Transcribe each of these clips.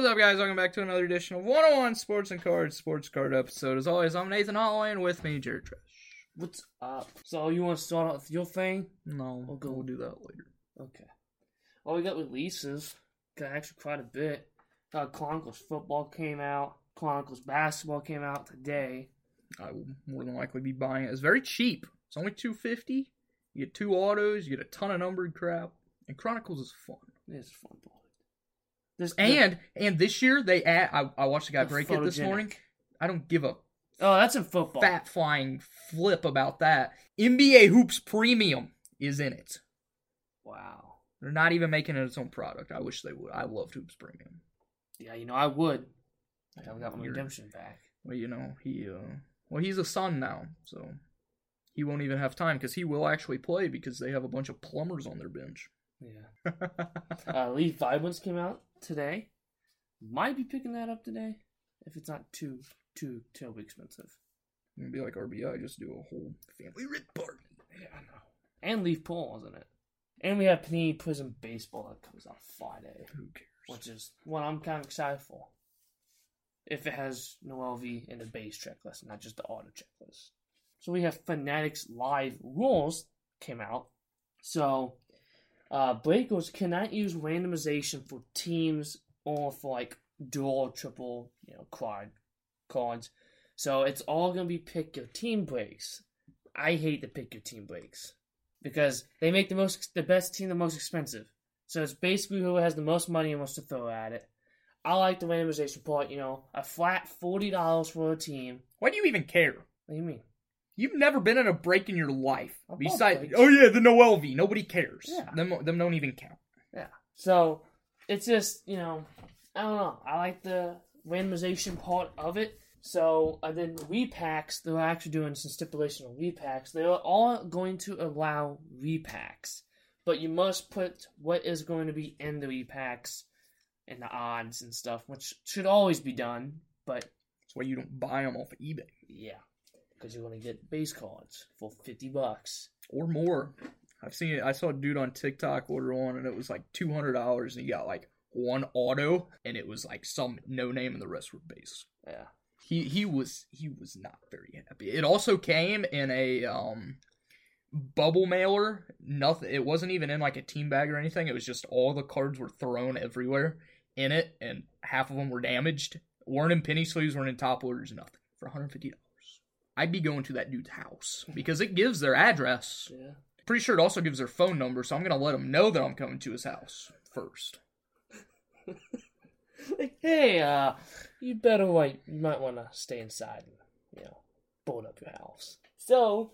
What's up, guys? Welcome back to another edition of 101 Sports and Cards Sports Card episode. As always, I'm Nathan Holloway, and with me, Jared Trash. What's up? So you want to start out with your thing? No, We'll go- we'll do that later. Okay. Well, we got releases. Got actually quite a bit. Uh, Chronicles football came out. Chronicles basketball came out today. I will more than likely be buying it. It's very cheap. It's only 250 You get two autos, you get a ton of numbered crap, and Chronicles is fun. It's fun product. This And and this year they add. I, I watched the guy break it this morning. I don't give a Oh, that's in football. fat flying flip about that. NBA Hoops Premium is in it. Wow. They're not even making it its own product. I wish they would. I loved Hoops Premium. Yeah, you know I would. I haven't got my You're- redemption back. Well, you know, he uh well he's a son now, so he won't even have time because he will actually play because they have a bunch of plumbers on their bench. Yeah. Uh, Leaf Vibrance came out today. Might be picking that up today if it's not too too terribly expensive. It'd be like RBI, just do a whole family rit party. Yeah, I know. And Leaf Pool was in it. And we have Panini Prism Baseball that comes out Friday, Who cares? which is what I'm kind of excited for. If it has Noelvi in the base checklist, not just the auto checklist. So we have Fanatics Live Rules came out. So uh Breakers cannot use randomization for teams or for like dual, triple, you know, quad cards. So it's all gonna be pick your team breaks. I hate the pick your team breaks because they make the most the best team the most expensive. So it's basically who has the most money and wants to throw at it. I like the randomization part. You know, a flat forty dollars for a team. Why do you even care? What do you mean? You've never been in a break in your life. Besides, oh yeah, the Noelvi. Nobody cares. Yeah. Them, them don't even count. Yeah. So it's just you know, I don't know. I like the randomization part of it. So and then repacks. They're actually doing some stipulation on repacks. They are all going to allow repacks, but you must put what is going to be in the repacks and the odds and stuff, which should always be done. But That's why you don't buy them off of eBay yeah, because you're going to get base cards for fifty bucks. or more. I've seen it. I saw a dude on TikTok order one, and it was like two hundred dollars, and he got like one auto, and it was like some no name, and the rest were base. Yeah. he he was he was not very happy. It also came in a um bubble mailer. Nothing. It wasn't even in like a team bag or anything. It was just all the cards were thrown everywhere in it, and half of them were damaged. weren't in penny sleeves. weren't in top orders. Nothing for one hundred fifty dollars. I'd be going to that dude's house because it gives their address. Yeah. Pretty sure it also gives their phone number, so I'm gonna let him know that I'm coming to his house first. like, hey, uh, you better like, you might want to stay inside and, you know, board up your house. So,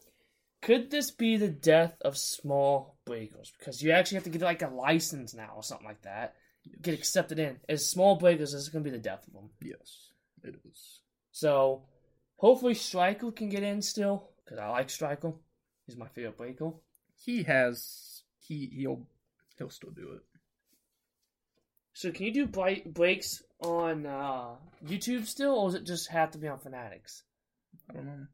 could this be the death of small breakers? Because you actually have to get like a license now or something like that. Get accepted in. As small breakers, this is going to be the death of them. Yes, it is. So, hopefully Striker can get in still, because I like Striker. He's my favorite breaker. He has he he'll he'll still do it. So, can you do bright breaks on uh, YouTube still, or does it just have to be on Fanatics? I don't know.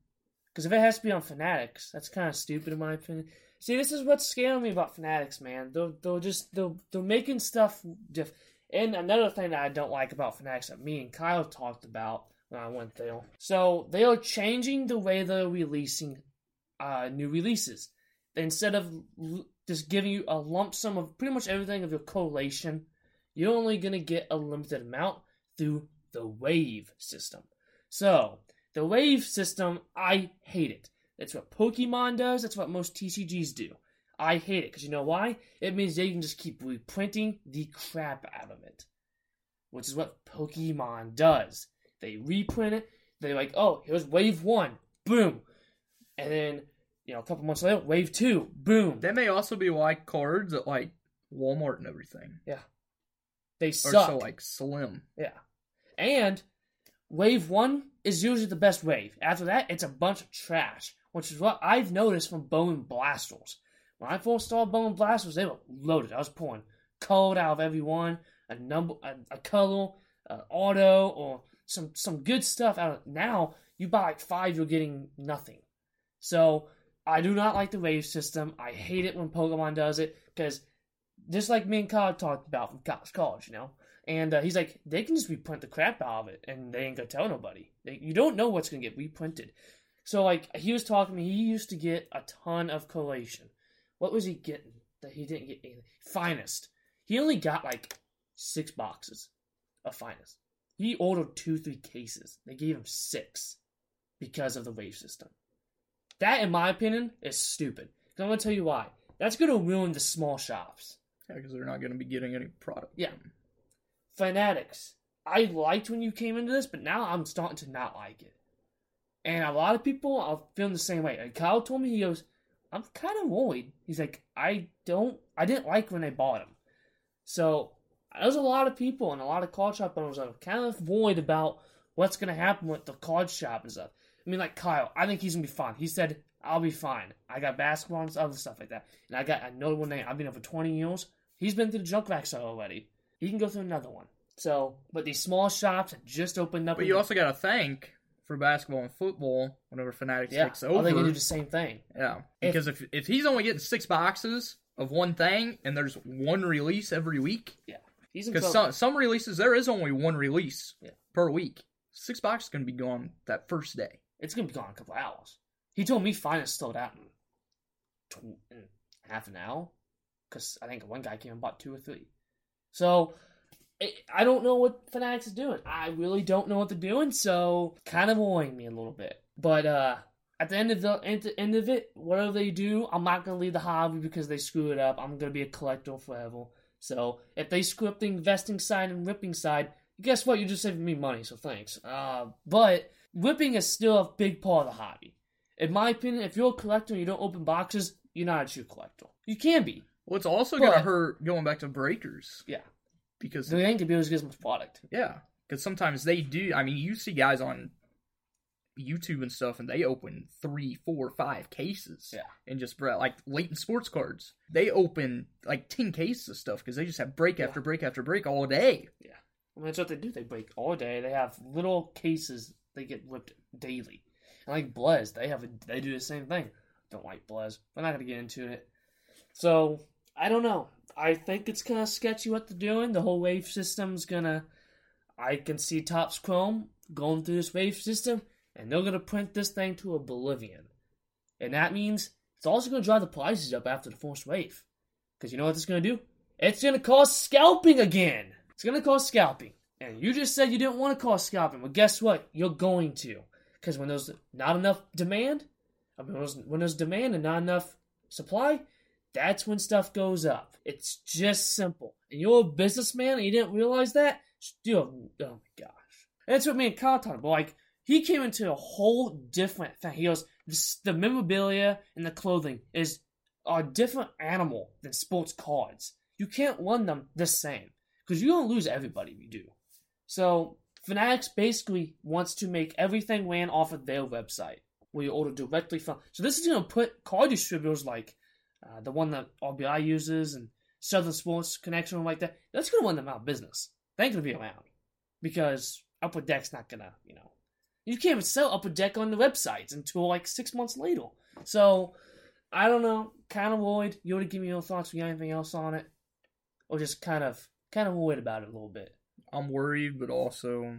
Because if it has to be on Fanatics, that's kind of stupid in my opinion. See, this is what's scaring me about Fanatics, man. They're, they're just they're, they're making stuff diff. And another thing that I don't like about Fanatics that me and Kyle talked about I went there. So they are changing the way they're releasing uh, new releases. Instead of l- just giving you a lump sum of pretty much everything of your collation, you're only gonna get a limited amount through the wave system. So the wave system, I hate it. That's what Pokemon does. That's what most TCGs do. I hate it because you know why? It means they can just keep reprinting the crap out of it, which is what Pokemon does. They reprint it. They're like, oh, here's Wave One, boom, and then you know a couple months later, Wave Two, boom. That may also be why cards at like Walmart and everything Yeah, They are suck. so like slim. Yeah. And wave one is usually the best wave. After that, it's a bunch of trash, which is what I've noticed from Bowman Blasters. When I first started Bowman Blasters, they were loaded. I was pulling code out of every one, a number, a, a color, an auto, or some some good stuff out of. Now you buy like five, you're getting nothing. So I do not like the wave system. I hate it when Pokemon does it because just like me and Kyle talked about from college, college, you know, And uh, he's like, they can just reprint the crap out of it, and they ain't gonna tell nobody. They, you don't know what's gonna get reprinted. So like he was talking to me, he used to get a ton of collation. What was he getting that he didn't get anything? Finest. He only got like six boxes of finest. He ordered two, three cases. They gave him six because of the wave system. That, in my opinion, is stupid. I'm gonna tell you why. That's gonna ruin the small shops. Yeah, because they're not going to be getting any product. Yeah. Fanatics. I liked when you came into this, but now I'm starting to not like it. And a lot of people are feeling the same way. And Kyle told me, he goes, I'm kind of worried. He's like, I don't, I didn't like when I bought him. So there's a lot of people and a lot of card shop owners are kind of worried about what's going to happen with the card shop and stuff. I mean, like Kyle, I think he's going to be fine. He said, I'll be fine. I got basketball and other stuff like that. And I got another one that I've been here for 20 years. He's been through the junk rack sale already. He can go through another one. So, but these small shops just opened up. But you also got to thank for basketball and football whenever Fanatics yeah, takes over. I think you do the same thing. Yeah, because if, if if he's only getting six boxes of one thing and there's one release every week, yeah, because some some releases there is only one release yeah. per week. Six boxes going to be gone that first day. It's going to be gone in a couple hours. He told me finest sold out in, in half an hour because I think one guy came and bought two or three. So I don't know what Fanatics is doing. I really don't know what they're doing, so kind of annoying me a little bit. But uh, at the end of the, the end of it, whatever they do, I'm not gonna leave the hobby because they screw it up. I'm gonna be a collector forever. So if they screw up the investing side and ripping side, guess what? You're just saving me money. So thanks. Uh, but ripping is still a big part of the hobby. In my opinion, if you're a collector and you don't open boxes, you're not a true collector. You can be. Well, it's also going to hurt going back to breakers. Yeah. Because they ain't going to be able to get as much product. Yeah. Because sometimes they do. I mean, you see guys on YouTube and stuff, and they open three, four, five cases. Yeah. And just, like, Layton Sports Cards. They open, like, 10 cases of stuff because they just have break yeah. after break after break all day. Yeah. I mean, that's what they do. They break all day. They have little cases they get ripped daily. And like Blez, they have a, they do the same thing. Don't like Blez. We're not gonna get into it. So I don't know. I think it's kind of sketchy what they're doing. The whole wave system's gonna. I can see Topps Chrome going through this wave system, and they're gonna print this thing to oblivion. And that means it's also gonna drive the prices up after the first wave. Because you know what it's gonna do? It's gonna cause scalping again. It's gonna cause scalping. And you just said you didn't want to cause scalping. Well, guess what? You're going to. Because when there's not enough demand, I mean, when there's, when there's demand and not enough supply, that's when stuff goes up. It's just simple. And you're a businessman and you didn't realize that? Still, oh my gosh. And that's what me and Kyle talked about. Like, he came into a whole different thing. He goes, the memorabilia and the clothing is a different animal than sports cards. You can't run them the same. Because you're going to lose everybody if you do. So, Fanatics basically wants to make everything ran off of their website where you order directly from. So this is going to put card distributors like uh, the one that RBI uses and Southern Sports Connection and like that. That's going to run them out of business. They ain't going to be around because Upper Deck's not going to, you know, you can't even sell Upper Deck on the websites until like six months later. So I don't know. Kind of worried. You want to give me your thoughts? You got anything else on it, or just kind of kind of worried about it a little bit? I'm worried, but also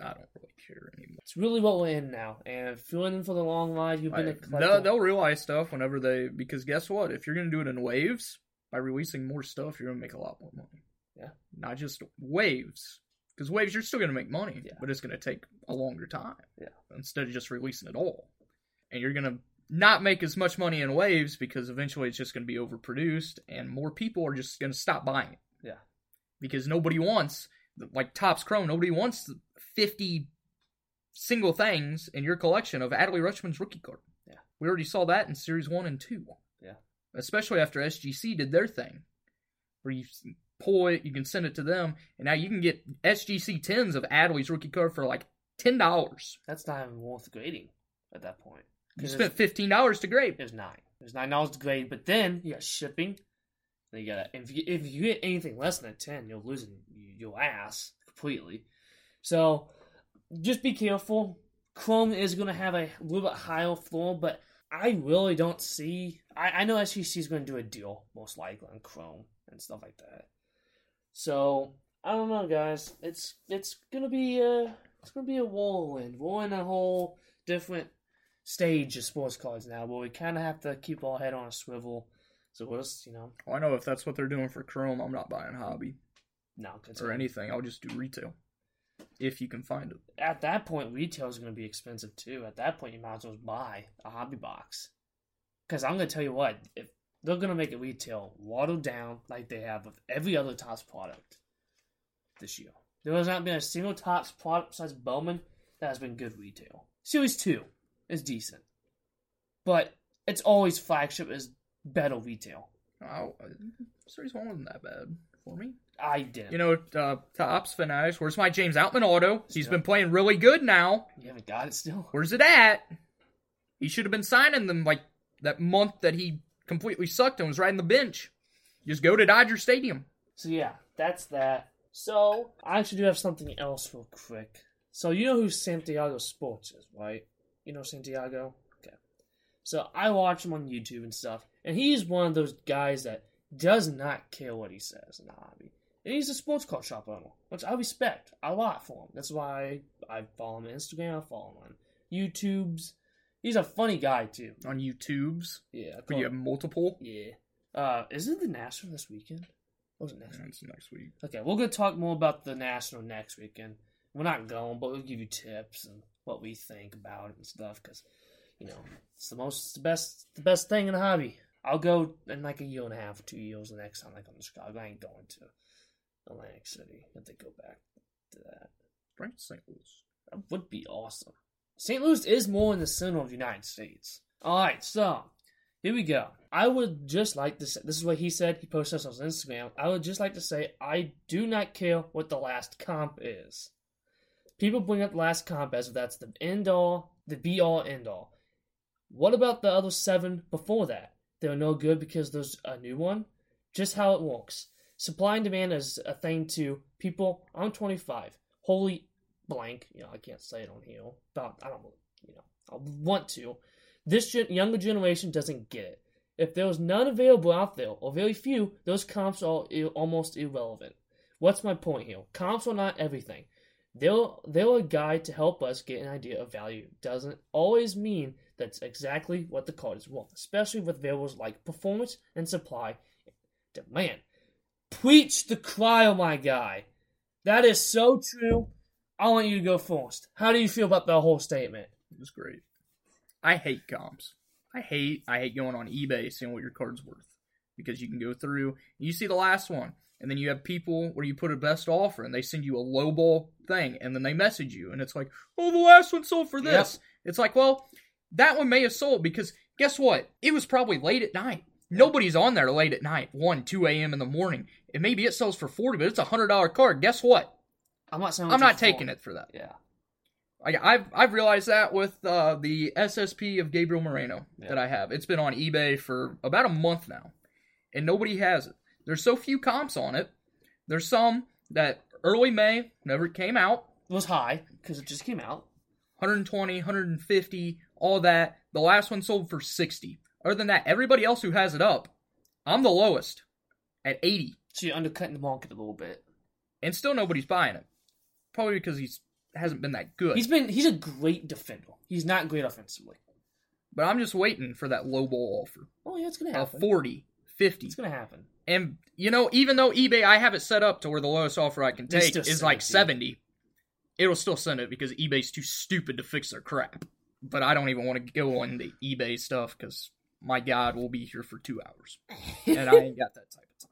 I don't really care anymore. It's really what we're in now, and if you're in for the long ride, you've been. I, they'll, they'll realize stuff whenever they because guess what? If you're gonna do it in waves by releasing more stuff, you're gonna make a lot more money. Yeah, not just waves because waves you're still gonna make money, yeah. but it's gonna take a longer time. Yeah, instead of just releasing it all, and you're gonna not make as much money in waves because eventually it's just gonna be overproduced, and more people are just gonna stop buying it. Yeah, because nobody wants like Topps Chrome, nobody wants 50 single things in your collection of Adley Rutschman's rookie card. Yeah. We already saw that in Series 1 and 2. Yeah. Especially after SGC did their thing, where you pull it, you can send it to them, and now you can get SGC 10s of Adley's rookie card for like $10. That's not even worth grading at that point. You spent $15 to grade. Was 9 It was $9 to grade, but then you got shipping. Then you got if you if you get anything less than a 10, you're losing your ass completely. So just be careful. Chrome is going to have a little bit higher floor, but I really don't see. I, I know SGC is going to do a deal most likely on Chrome and stuff like that. So I don't know, guys. It's it's gonna be uh it's gonna be a whirlwind. We're in a whole different stage of sports cards now, but we kind of have to keep our head on a swivel. So we'll just, you know, Well, I know if that's what they're doing for Chrome, I'm not buying hobby no, or anything. I'll just do retail if you can find it. at that point, retail is going to be expensive too. At that point, you might as well buy a hobby box. Because I'm going to tell you what, if they're going to make it retail watered down like they have with every other Topps product this year. There has not been a single Topps product besides Bowman that has been good retail. Series 2 is decent. But it's always flagship is better retail. Oh, uh, Series 1 wasn't that bad for me. I didn't. You know, uh, Topps Fanatics, where's my James Outman auto? He's Still. been playing really good now. you haven't got it still? Where's it at? He should have been signing them like that month that he completely sucked and was riding the bench. Just go to Dodger Stadium. So yeah, that's that. So I actually do have something else real quick. So you know who Santiago Sports is, right? You know Santiago? Okay. So I watch him on YouTube and stuff, and he's one of those guys that does not care what he says in the hobby. And he's a sports car shop owner, which I respect a lot for him. That's why I follow him on Instagram, I follow him on YouTube's. He's a funny guy too. On YouTube's. Yeah. But you have multiple. yeah. Uh, isn't the National this weekend? Or was it next week? That's next week. Okay, we're gonna talk more about the national next weekend. We're not going, but we'll give you tips and what we think about it and stuff. Because you know, it's the most, it's the best, the best thing in the hobby. I'll go in like a year and a half, two years the next time I come to Chicago. I ain't going to Atlantic City if they go back to that. Right? St. Louis. That would be awesome. St. Louis is more in the center of the United States. All right, so here we go. I would just like to say this is what he said. He posted this on his Instagram. I would just like to say I do not care what the last comp is. People bring up the last comp as if that's the end all, the be all, end all. What about the other seven before that? They're no good because there's a new one? Just how it works. Supply and demand is a thing to People, I'm 25. Holy blank, you know, I can't say it on here, but I don't, you know, I want to. This gen- younger generation doesn't get it. If there was none available out there, or very few, those comps are almost irrelevant. What's my point here? Comps are not everything. They're, they're a guide to help us get an idea of value. Doesn't always mean that's exactly what the card is worth, especially with variables like performance and supply demand. Preach the cry, oh my guy. That is so true. I want you to go first. How do you feel about the whole statement? It was great. I hate comps. I hate I hate going on eBay seeing what your card's worth because you can go through you see the last one and then you have people where you put a best offer and they send you a lowball thing and then they message you and it's like oh the last one sold for this. It's like well that one may have sold because guess what it was probably late at night. Nobody's on there late at night, 1, 2 a.m. in the morning. And maybe it sells for 40, but it's a $100 card. Guess what? I'm not saying I'm not taking it for that. Yeah. Like I've I've realized that with uh, the SSP of Gabriel Moreno Yeah. that I have. It's been on eBay for about a month now, and nobody has it. There's so few comps on it. There's some that early May never came out, It was high because it just came out. 120, 150, all that. The last one sold for 60. Other than that, everybody else who has it up, I'm the lowest at 80, So you're undercutting the market a little bit. and still nobody's buying it. Probably because he's hasn't been that good. He's been he's a great defender. He's not great offensively. but I'm just waiting for that low ball offer. Oh yeah, it's gonna A happen. 40, 50. It's gonna happen. And you know, even though eBay, I have it set up to where the lowest offer I can take is like it seventy, it'll still send it because eBay's too stupid to fix their crap. But I don't even want to go on the eBay stuff because my God, we'll be here for two hours, and I ain't got that type of time.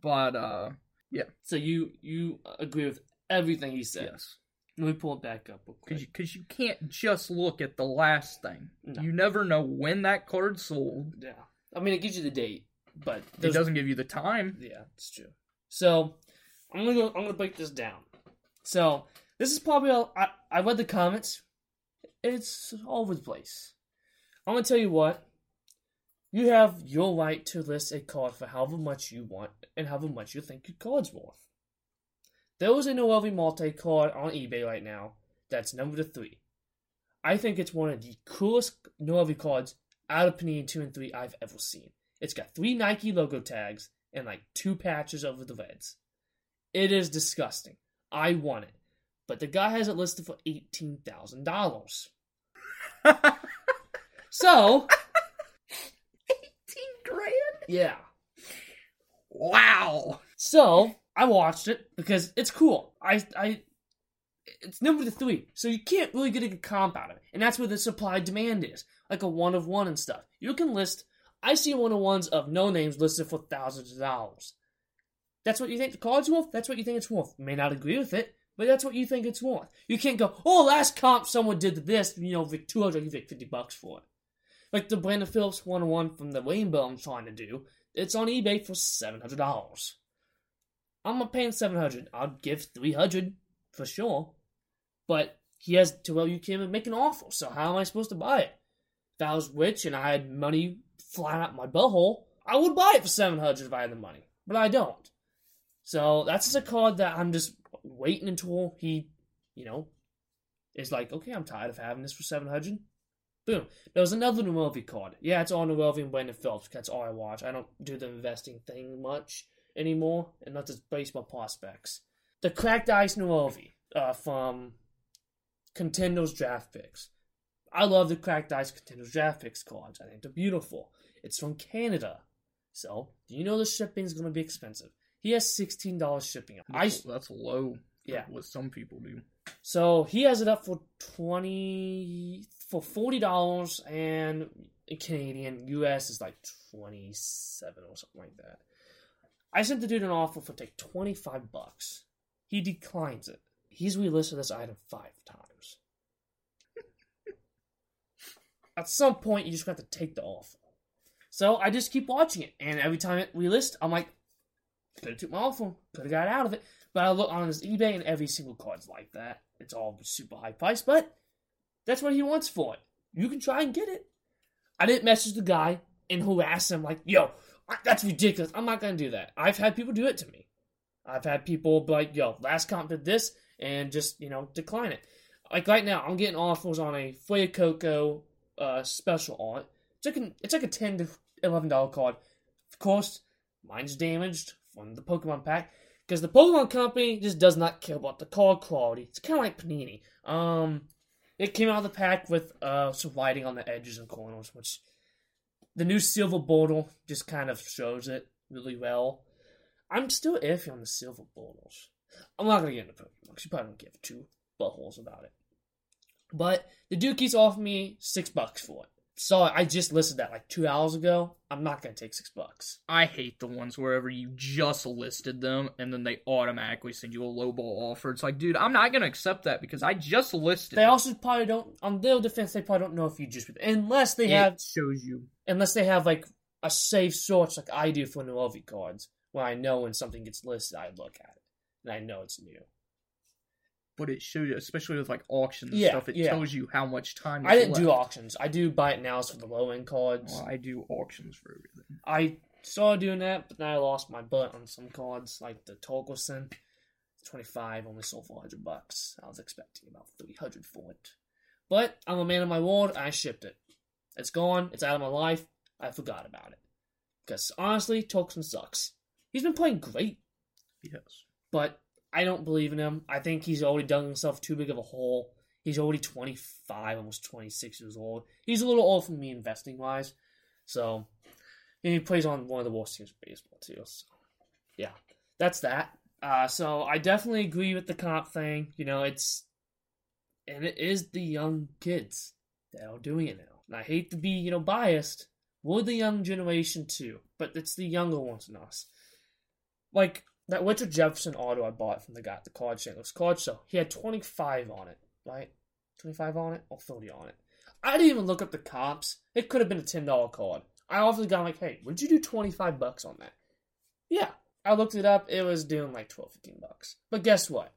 But uh, yeah. So you you agree with everything he said. yes, Let me pull it back up real because you, you can't just look at the last thing. No. You never know when that card sold. Yeah. I mean, it gives you the date, but It doesn't give you the time. Yeah, it's true. So I'm gonna go. I'm gonna break this down. So this is probably all, I I read the comments. It's all over the place. I'm gonna tell you what. You have your right to list a card for however much you want and however much you think your card's worth. There is a Noelvi multi card on eBay right now that's number three. I think it's one of the coolest Noelvi cards out of Panini 2 and 3 I've ever seen. It's got three Nike logo tags and like two patches over the Reds. It is disgusting. I want it. But the guy has it listed for $18,000. So, 18 grand? yeah. Wow. So, I watched it because it's cool. I, I, it's number three, so you can't really get a good comp out of it. And that's where the supply demand is, like a one of one and stuff. You can list, I see one of ones of no names listed for thousands of dollars. That's what you think the card's worth? That's what you think it's worth. May not agree with it, but that's what you think it's worth. You can't go, oh, last comp someone did this, you know, Vic 200, you think 50 bucks for it. Like the Brandon Phillips 101 from the Rainbow I'm trying to do, it's on eBay for $700. I'm not paying 700 I'd give 300 for sure. But he has to, well, you can't make an offer, so how am I supposed to buy it? If I was rich and I had money flying out my butthole, I would buy it for 700 if I had the money. But I don't. So that's just a card that I'm just waiting until he, you know, is like, okay, I'm tired of having this for 700. Boom. There was another Noelvi card. Yeah, it's all Noelvi and Brandon Phillips. That's all I watch. I don't do the investing thing much anymore, and not just baseball prospects. The Cracked Ice Noelvi uh, from Contenders draft picks. I love the Cracked Ice Contenders draft picks cards. I think they're beautiful. It's from Canada. So, do you know the shipping is going to be expensive? He has $16 shipping. I, That's, that's low. Yeah. What some people do. So he has it up for twenty for forty dollars and Canadian US is like twenty seven or something like that. I sent the dude an offer for take twenty five bucks. He declines it. He's relisted this item five times. At some point, you just have to take the offer. So I just keep watching it, and every time it relist, I'm like, could have took my offer, could have got out of it. But I look on his eBay, and every single card's like that. It's all super high price, but that's what he wants for it. You can try and get it. I didn't message the guy and harass him like, yo, that's ridiculous. I'm not gonna do that. I've had people do it to me. I've had people like, yo, last comp did this, and just you know decline it. Like right now, I'm getting offers on a Flea Coco uh, special art. It's like, an, it's like a ten to eleven dollar card. Of course, mine's damaged from the Pokemon pack because the Pokemon Company just does not care about the card quality. It's kind of like Panini. Um, it came out of the pack with uh some writing on the edges and corners, which the new Silver Bottle just kind of shows it really well. I'm still iffy on the Silver Bottles. I'm not gonna get into Pokemon. You probably don't give two buttholes about it. But the Dookie's offering me six bucks for it. So I just listed that like two hours ago. I'm not gonna take six bucks. I hate the ones wherever you just listed them and then they automatically send you a lowball offer. It's like, dude, I'm not gonna accept that because I just listed. They it. also probably don't on their defense. They probably don't know if you just unless they it have shows you. unless they have like a safe source like I do for Noelvi cards, where I know when something gets listed, I look at it and I know it's new. But it shows you, especially with like auctions and Yeah, stuff, it yeah. tells you how much time. You I didn't do auctions. I do buy it nows for the low end cards. Well, I do auctions for everything. I started doing that, but then I lost my butt on some cards, like the Torkelson. 25 only sold for 100 bucks. I was expecting about 300 for it. But I'm a man of my word. I shipped it. It's gone. It's out of my life. I forgot about it. Because honestly, Torkelson sucks. He's been playing great, Yes. but I don't believe in him. I think he's already dug himself too big of a hole. He's already 25, almost 26 years old. He's a little old for me investing wise. So, he plays on one of the worst teams in baseball, too. So, yeah, that's that. Uh, so, I definitely agree with the comp thing. You know, it's, and it is the young kids that are doing it now. And I hate to be, you know, biased. We're the young generation, too, but it's the younger ones than us. Like, that Richard Jefferson auto I bought from the guy at the card St. Louis card show, he had 25 on it, right? 25 on it or 30 on it. I didn't even look up the comps. It could have been a $10 card. I offered the guy, like, hey, would you do 25 bucks on that? Yeah. I looked it up. It was doing like 12, 15 bucks. But guess what?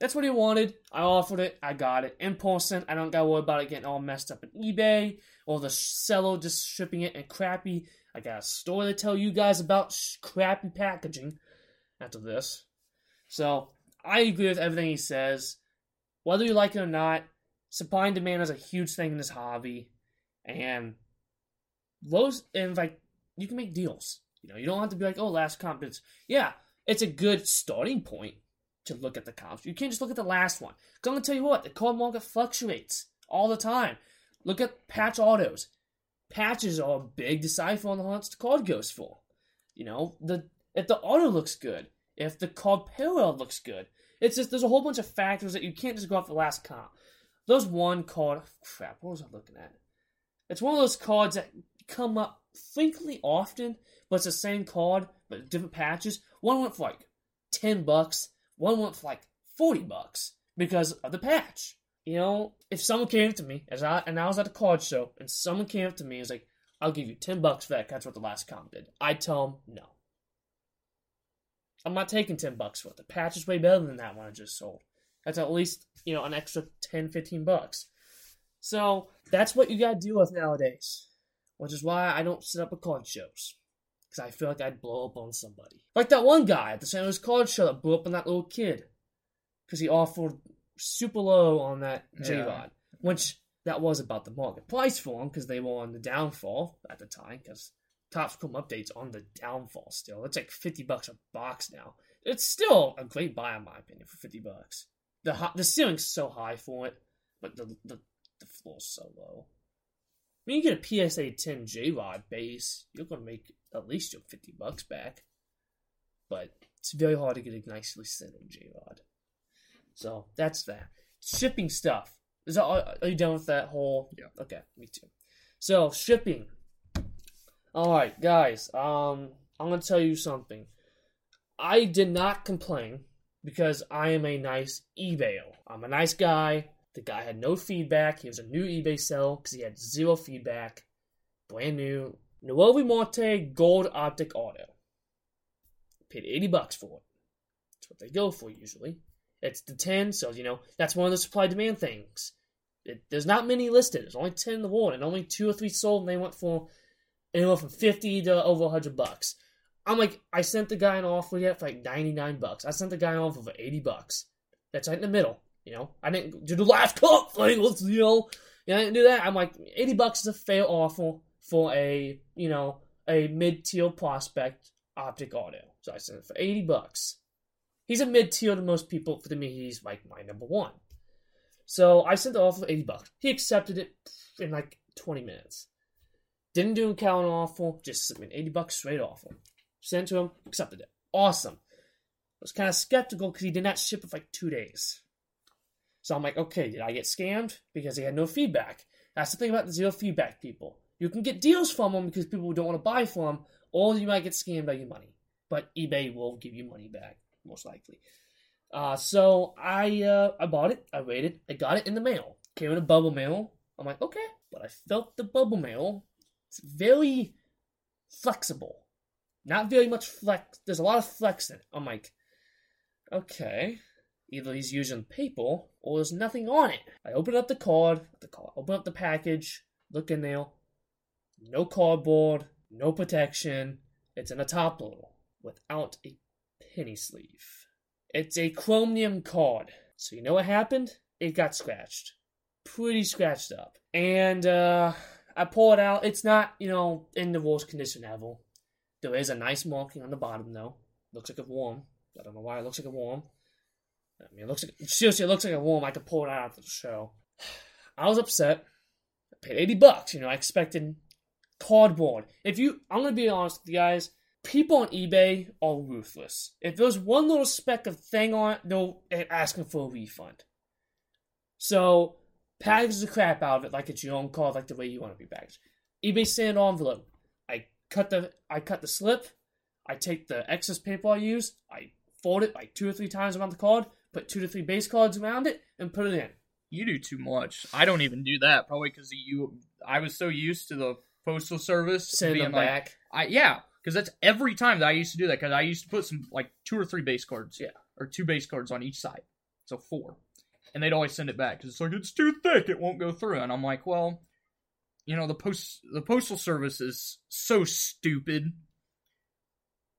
That's what he wanted. I offered it. I got it. In person, I don't got to worry about it getting all messed up in eBay or the seller just shipping it in crappy. I got a story to tell you guys about sh- crappy packaging after this. So I agree with everything he says. Whether you like it or not, supply and demand is a huge thing in this hobby, and lows and like you can make deals. You know, you don't have to be like, oh, last comp It's yeah. it's a good starting point to look at the comps. You can't just look at the last one. Because I'm gonna tell you what, the card market fluctuates all the time. Look at patch autos. Patches are a big decipher on the much the card goes for. You know, the if the auto looks good, if the card parallel looks good. It's just there's a whole bunch of factors that you can't just go off the last comp. Those one card crap, what was I looking at? It's one of those cards that come up frequently often, but it's the same card, but different patches. One went for like ten bucks, one went for like forty bucks because of the patch. You know, if someone came to me as I and I was at a card show and someone came up to me and was like, I'll give you ten bucks for that, that's what the last comp did. I'd tell them no. I'm not taking 10 bucks for it. The patch is way better than that one I just sold. That's at least, you know, an extra 10, 15 bucks. So that's what you gotta deal with nowadays. Which is why I don't set up a card shows. Because I feel like I'd blow up on somebody. Like that one guy at the San Jose card show that blew up on that little kid. Because he offered super low on that J Rod. Yeah. Which that was about the market price for him because they were on the downfall at the time. Because Topps Chrome updates on the downfall still. It's like 50 bucks a box now. It's still a great buy in my opinion for 50 bucks. The hi- the ceiling's so high for it, but the the, the floor's so low. Mean, you get a PSA 10 J Rod base, you're gonna make at least your 50 bucks back. But it's very hard to get a nicely centered J Rod. So that's that. Shipping stuff. Is that, are you done with that whole? Yeah. Okay, me too. So shipping. All right, guys. Um, I'm gonna tell you something. I did not complain because I am a nice eBayer. I'm a nice guy. The guy had no feedback. He was a new eBay sell because he had zero feedback. Brand new. Noel Monte Gold Optic Auto. Paid 80 bucks for it. That's what they go for usually. It's the 10, so you know, that's one of the supply demand things. It, there's not many listed. There's only 10 in the world, and only two or three sold, and they went for anywhere from 50 to over 100 bucks. I'm like, I sent the guy an offer yet for like 99 bucks. I sent the guy an offer for 80 bucks. That's right in the middle, you know. I didn't do the last cut thing, let's, you know. Yeah, I didn't do that. I'm like, 80 bucks is a fair offer for a, you know, a mid-tier prospect optic auto. So I sent it for 80 bucks. He's a mid-tier to most people. For me, he's like my number one. So I sent the offer for 80 bucks. He accepted it in like 20 minutes. Didn't do a counter offer, just me 80 bucks straight offer. Sent to him, accepted it. Awesome. I was kind of skeptical because he did not ship it for like two days. So I'm like, okay, did I get scammed? Because he had no feedback. That's the thing about the zero feedback people. You can get deals from them because people don't want to buy from them, or you might get scammed of your money. But eBay will give you money back, most likely. Uh, so I uh, I bought it, I waited, I got it in the mail. Came in a bubble mail. I'm like, okay. But I felt the bubble mail. It's very flexible. Not very much flex. There's a lot of flex in it. I'm like, okay. Either he's using paper or there's nothing on it. I open up the card, the card, open up the package, look in there. No cardboard, no protection. It's in a top loader without a penny sleeve. It's a chromium card. So you know what happened? It got scratched. Pretty scratched up. And uh I pull it out. It's not, you know, in the worst condition ever. There is a nice marking on the bottom though. Looks like a worm. I don't know why it looks like a worm. I mean, it looks like seriously, it looks like a worm. I could pull it out after the show. I was upset. I paid eighty bucks. You know, I expected cardboard. If you, I'm gonna be honest with you guys. People on eBay are ruthless. If there's one little speck of thing on it, they'll ask for a refund. So package the crap out of it like it's your own card, like the way you want to be packaged. eBay sand envelope. I cut the I cut the slip. I take the excess paper I use. I fold it like two or three times around the card. Put two to three base cards around it and put it in. You do too much. I don't even do that. Probably because you. I was so used to the postal service Send being them like, back. I yeah, because that's every time that I used to do that. Because I used to put some like two or three base cards, Yeah. or two base cards on each side, so four, and they'd always send it back because it's like it's too thick, it won't go through. And I'm like, well, you know, the post the postal service is so stupid.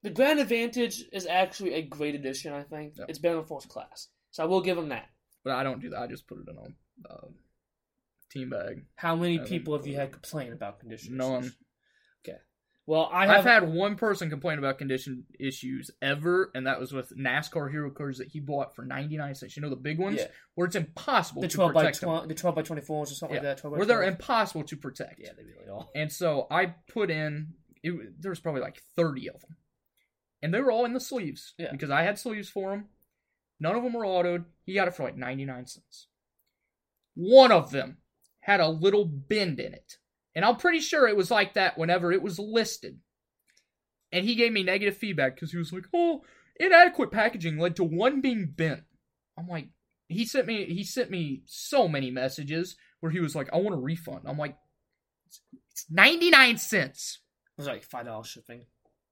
The Ground Advantage is actually a great addition. I think Yeah. it's better than First Class, so I will give them that. But I don't do that. I just put it in a uh, team bag. How many people have you had complain about conditioners? None. Well, I have I've had one person complain about condition issues ever, and that was with NASCAR hero cars that he bought for ninety nine cents. You know the big ones Yeah. where it's impossible the to twelve by protect them. The twelve by twenty fours or something Yeah. like that. 12 Where they're impossible to protect. yeah, they really are. And so I put in. It, there was probably like thirty of them, and they were all in the sleeves Yeah. because I had sleeves for them. None of them were autoed. He got it for like ninety nine cents. One of them had a little bend in it, and I'm pretty sure it was like that whenever it was listed. And he gave me negative feedback because he was like, "Oh, inadequate packaging led to one being bent." I'm like, he sent me he sent me so many messages where he was like, "I want a refund." I'm like, "It's 99 cents." It was like five dollars shipping.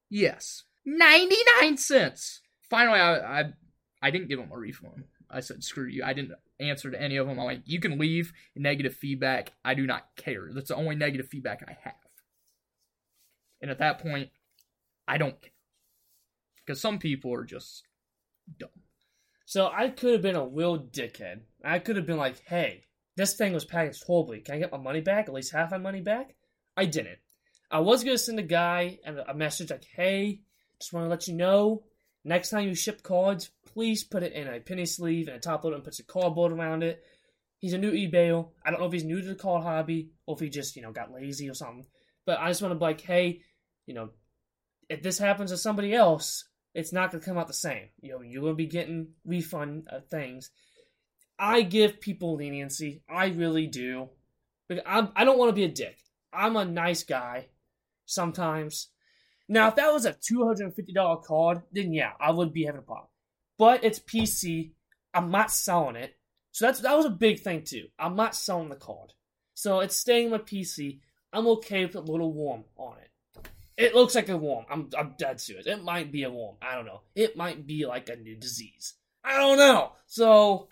Yes, 99 cents. Finally, I, I I didn't give him a refund. I said, "Screw you." I didn't answer to any of them. I'm like, "You can leave negative feedback. I do not care. That's the only negative feedback I have." And at that point, I don't care because some people are just dumb. So I could have been a real dickhead. I could have been like, "Hey, this thing was packaged horribly. Can I get my money back? At least half my money back?" I didn't. I was gonna send a guy a message like, "Hey, just want to let you know, next time you ship cards, please put it in a penny sleeve and a top loader and put some cardboard around it." He's a new eBay. I don't know if he's new to the card hobby or if he just you know got lazy or something. But I just want to be like, "Hey, you know, if this happens to somebody else, it's not going to come out the same. You know, you're going to be getting refund uh, things. I give people leniency. I really do. I'm, I don't want to be a dick. I'm a nice guy sometimes. Now, if that was a $250 card, then yeah, I would be having a problem. But it's PC. I'm not selling it. So that's that was a big thing too. I'm not selling the card. So it's staying in my PC. I'm okay with a little warm on it. It looks like a worm. I'm, I'm dead serious. It might be a worm. I don't know. It might be like a new disease. I don't know. So,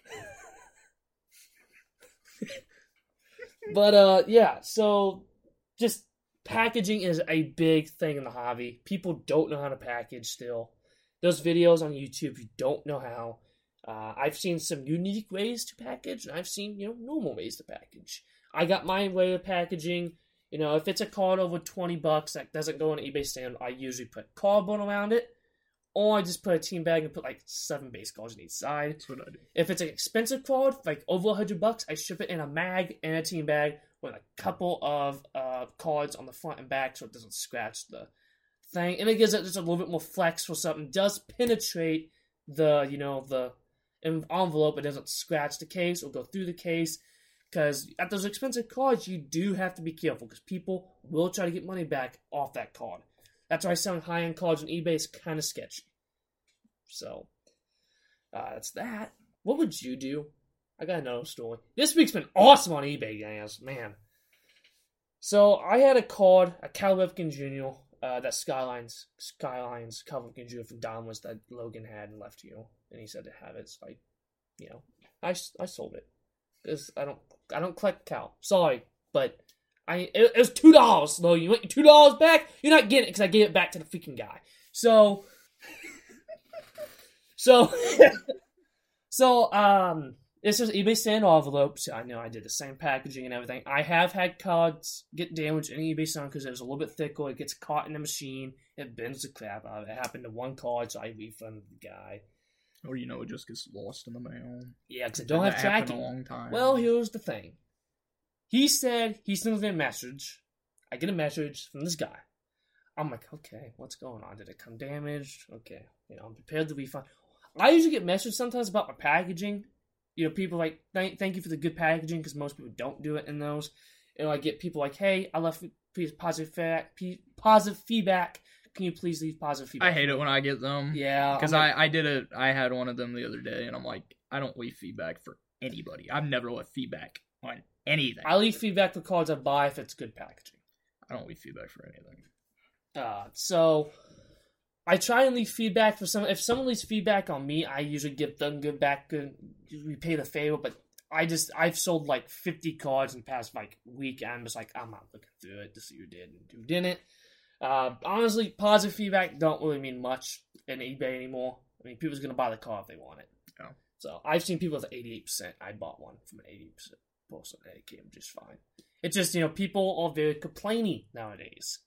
but uh, yeah. So, just packaging is a big thing in the hobby. People don't know how to package still. Those videos on YouTube. You don't know how. Uh, I've seen some unique ways to package, and I've seen you know normal ways to package. I got my way of packaging. You know, if it's a card over 20 bucks that doesn't go on eBay stand, I usually put cardboard around it. Or I just put a team bag and put like seven base cards on each side. That's what I do. If it's an expensive card, like over 100 bucks, I ship it in a mag and a team bag with a couple of uh, cards on the front and back so it doesn't scratch the thing. And it gives it just a little bit more flex for something. Does penetrate the, you know, the envelope. It doesn't scratch the case or go through the case. Because at those expensive cards, you do have to be careful because people will try to get money back off that card. That's why selling high end cards on eBay is kind of sketchy. So, uh, that's that. What would you do? I got another story. This week's been awesome on eBay, guys. Man. So, I had a card, a Cal Ripken Jr., uh, that Skylines, Skylines Cal Ripken Jr. from Domless that Logan had and left you. And he said to have it. So, I, you know, I, I sold it. Because I don't, I don't collect Cal. Sorry, but I it, it was two dollars. though. you want your two dollars back? You're not getting it because I gave it back to the freaking guy. So, so, so um, this is eBay stand envelopes. I know I did the same packaging and everything. I have had cards get damaged in eBay stand because it was a little bit thicker. It gets caught in the machine. It bends the crap out of it. It happened to one card, so I refunded the guy. Or you know, it just gets lost in the mail. Yeah, because I don't have tracking. a long time. Well, here's the thing. He said he sends me a message. I get a message from this guy. I'm like, okay, what's going on? Did it come damaged? Okay, you know, I'm prepared to refund. I usually get messages sometimes about my packaging. You know, people like, thank, thank you for the good packaging because most people don't do it in those. And I get people like, hey, I left please positive feedback. Positive feedback. Can you please leave positive feedback? I hate it when I get them. Yeah, Because like- I, I did it. I had one of them the other day, and I'm like, I don't leave feedback for anybody. I've never left feedback on anything. I leave feedback for cards I buy if it's good packaging. I don't leave feedback for anything. Uh, so I try and leave feedback for some. If someone leaves feedback on me, I usually give them good back, good repay the favor. But I just I've sold like fifty cards in the past like week. And I'm just like I'm not looking through it to see who did and who didn't. Uh, honestly, positive feedback don't really mean much in eBay anymore. I mean, people's gonna buy the car if they want it. Yeah. So I've seen people with eighty eight percent. I bought one from an eighty percent person, and it came just fine. It's just you know people are very complaining nowadays.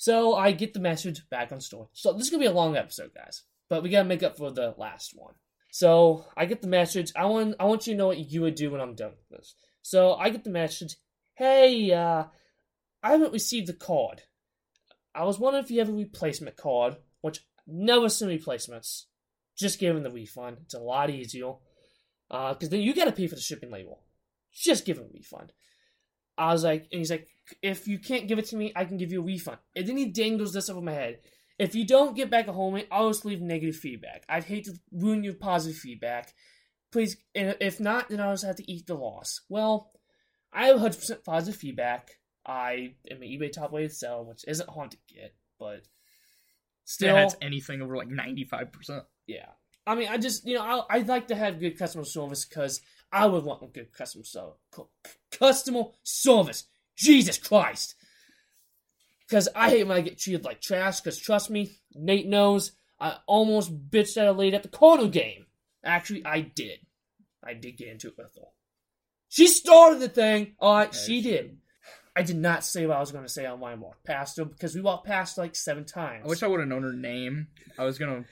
So I get the message back on store. So this is gonna be a long episode, guys. But we gotta make up for the last one. So I get the message. I want I want you to know what you would do when I'm done with this. So I get the message. Hey, uh, I haven't received the card. I was wondering if you have a replacement card, which never send replacements. Just give them the refund. It's a lot easier. Uh, because then you gotta pay for the shipping label. Just give them a refund. I was like, and he's like, if you can't give it to me, I can give you a refund. And then he dangles this over my head. If you don't get back a home, I'll just leave negative feedback. I'd hate to ruin your positive feedback. Please, and if not, then I'll just have to eat the loss. Well, I have 100% positive feedback. I am an eBay top rated seller, which isn't hard to get, but Still, has anything over like ninety five percent. yeah. I mean, I just, you know, I, I'd like to have good customer service because I would want good customer service. Customer service. Jesus Christ. Because I hate when I get treated like trash, because trust me, Nate knows, I almost bitched at a lady at the corner game. Actually, I did. I did get into it with her. She started the thing. Alright, Yeah, she she did. I did not say what I was going to say on my walk past her because we walked past like seven times. I wish I would have known her name. I was gonna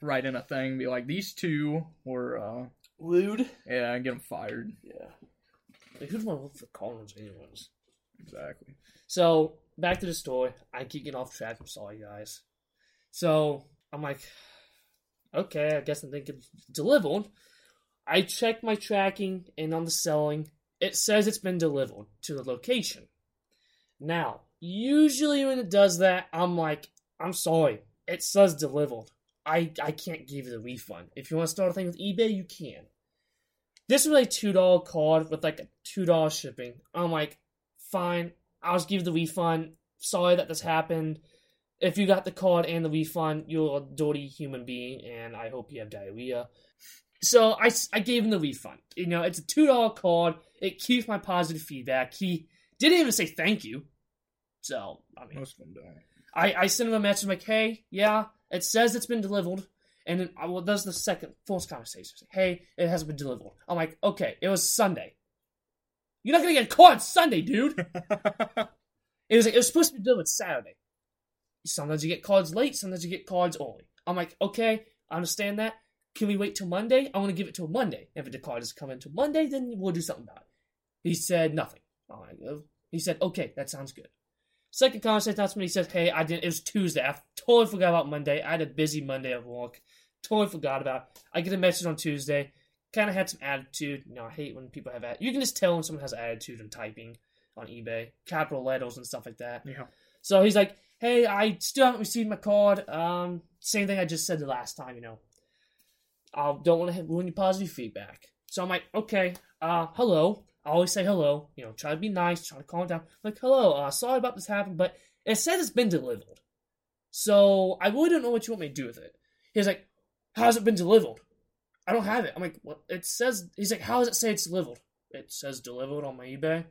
write in a thing, be like, these two were, uh, Rude. yeah, and get them fired. Yeah. Like, want to look for corners anyways? Exactly. So back to the story. I keep getting off track. I'm sorry, guys. So I'm like, okay, I guess I'm thinking delivered. I check my tracking and on the selling, it says it's been delivered to the location. Now, usually when it does that, I'm like, I'm sorry, it says delivered. I I can't give you the refund. If you want to start a thing with eBay, you can. This was a two dollar card with like a two dollar shipping. I'm like, fine, I'll just give you the refund. Sorry that this happened. If you got the card and the refund, you're a dirty human being, and I hope you have diarrhea. So I, I gave him the refund. You know, it's a two dollar card. It keeps my positive feedback. He didn't even say thank you. So I mean, Most of them don't. I, I sent him a message like, hey, yeah, it says it's been delivered. And then uh, well, that's the second first conversation. Hey, it hasn't been delivered. I'm like, okay, it was Sunday. You're not gonna get card Sunday, dude. It was like it was supposed to be delivered Saturday. Sometimes you get cards late, sometimes you get cards early. I'm like, okay, I understand that. Can we wait till Monday? I want to give it till Monday. If the card doesn't come in till Monday, then we'll do something about it. He said nothing. I'm like, "Oh." He said, okay, that sounds good. Second conversation announcement, he says, hey, I didn't, it was Tuesday. I totally forgot about Monday. I had a busy Monday at work. Totally forgot about it. I get a message on Tuesday. Kind of had some attitude. You know, I hate when people have attitude. You can just tell when someone has attitude in typing on eBay. Capital letters and stuff like that. Yeah. So he's like, "Hey, I still haven't received my card. Um, same thing I just said the last time. You know, I don't want to ruin your positive feedback." So I'm like, "Okay, uh, hello." I always say hello. You know, try to be nice, try to calm down. like, "Hello, uh, sorry about this happening, but it said it's been delivered. So I really don't know what you want me to do with it." He's like, "How's it been delivered?" I don't have it. I'm like, "What?" It says. He's like, "How does it say it's delivered?" It says delivered on my eBay.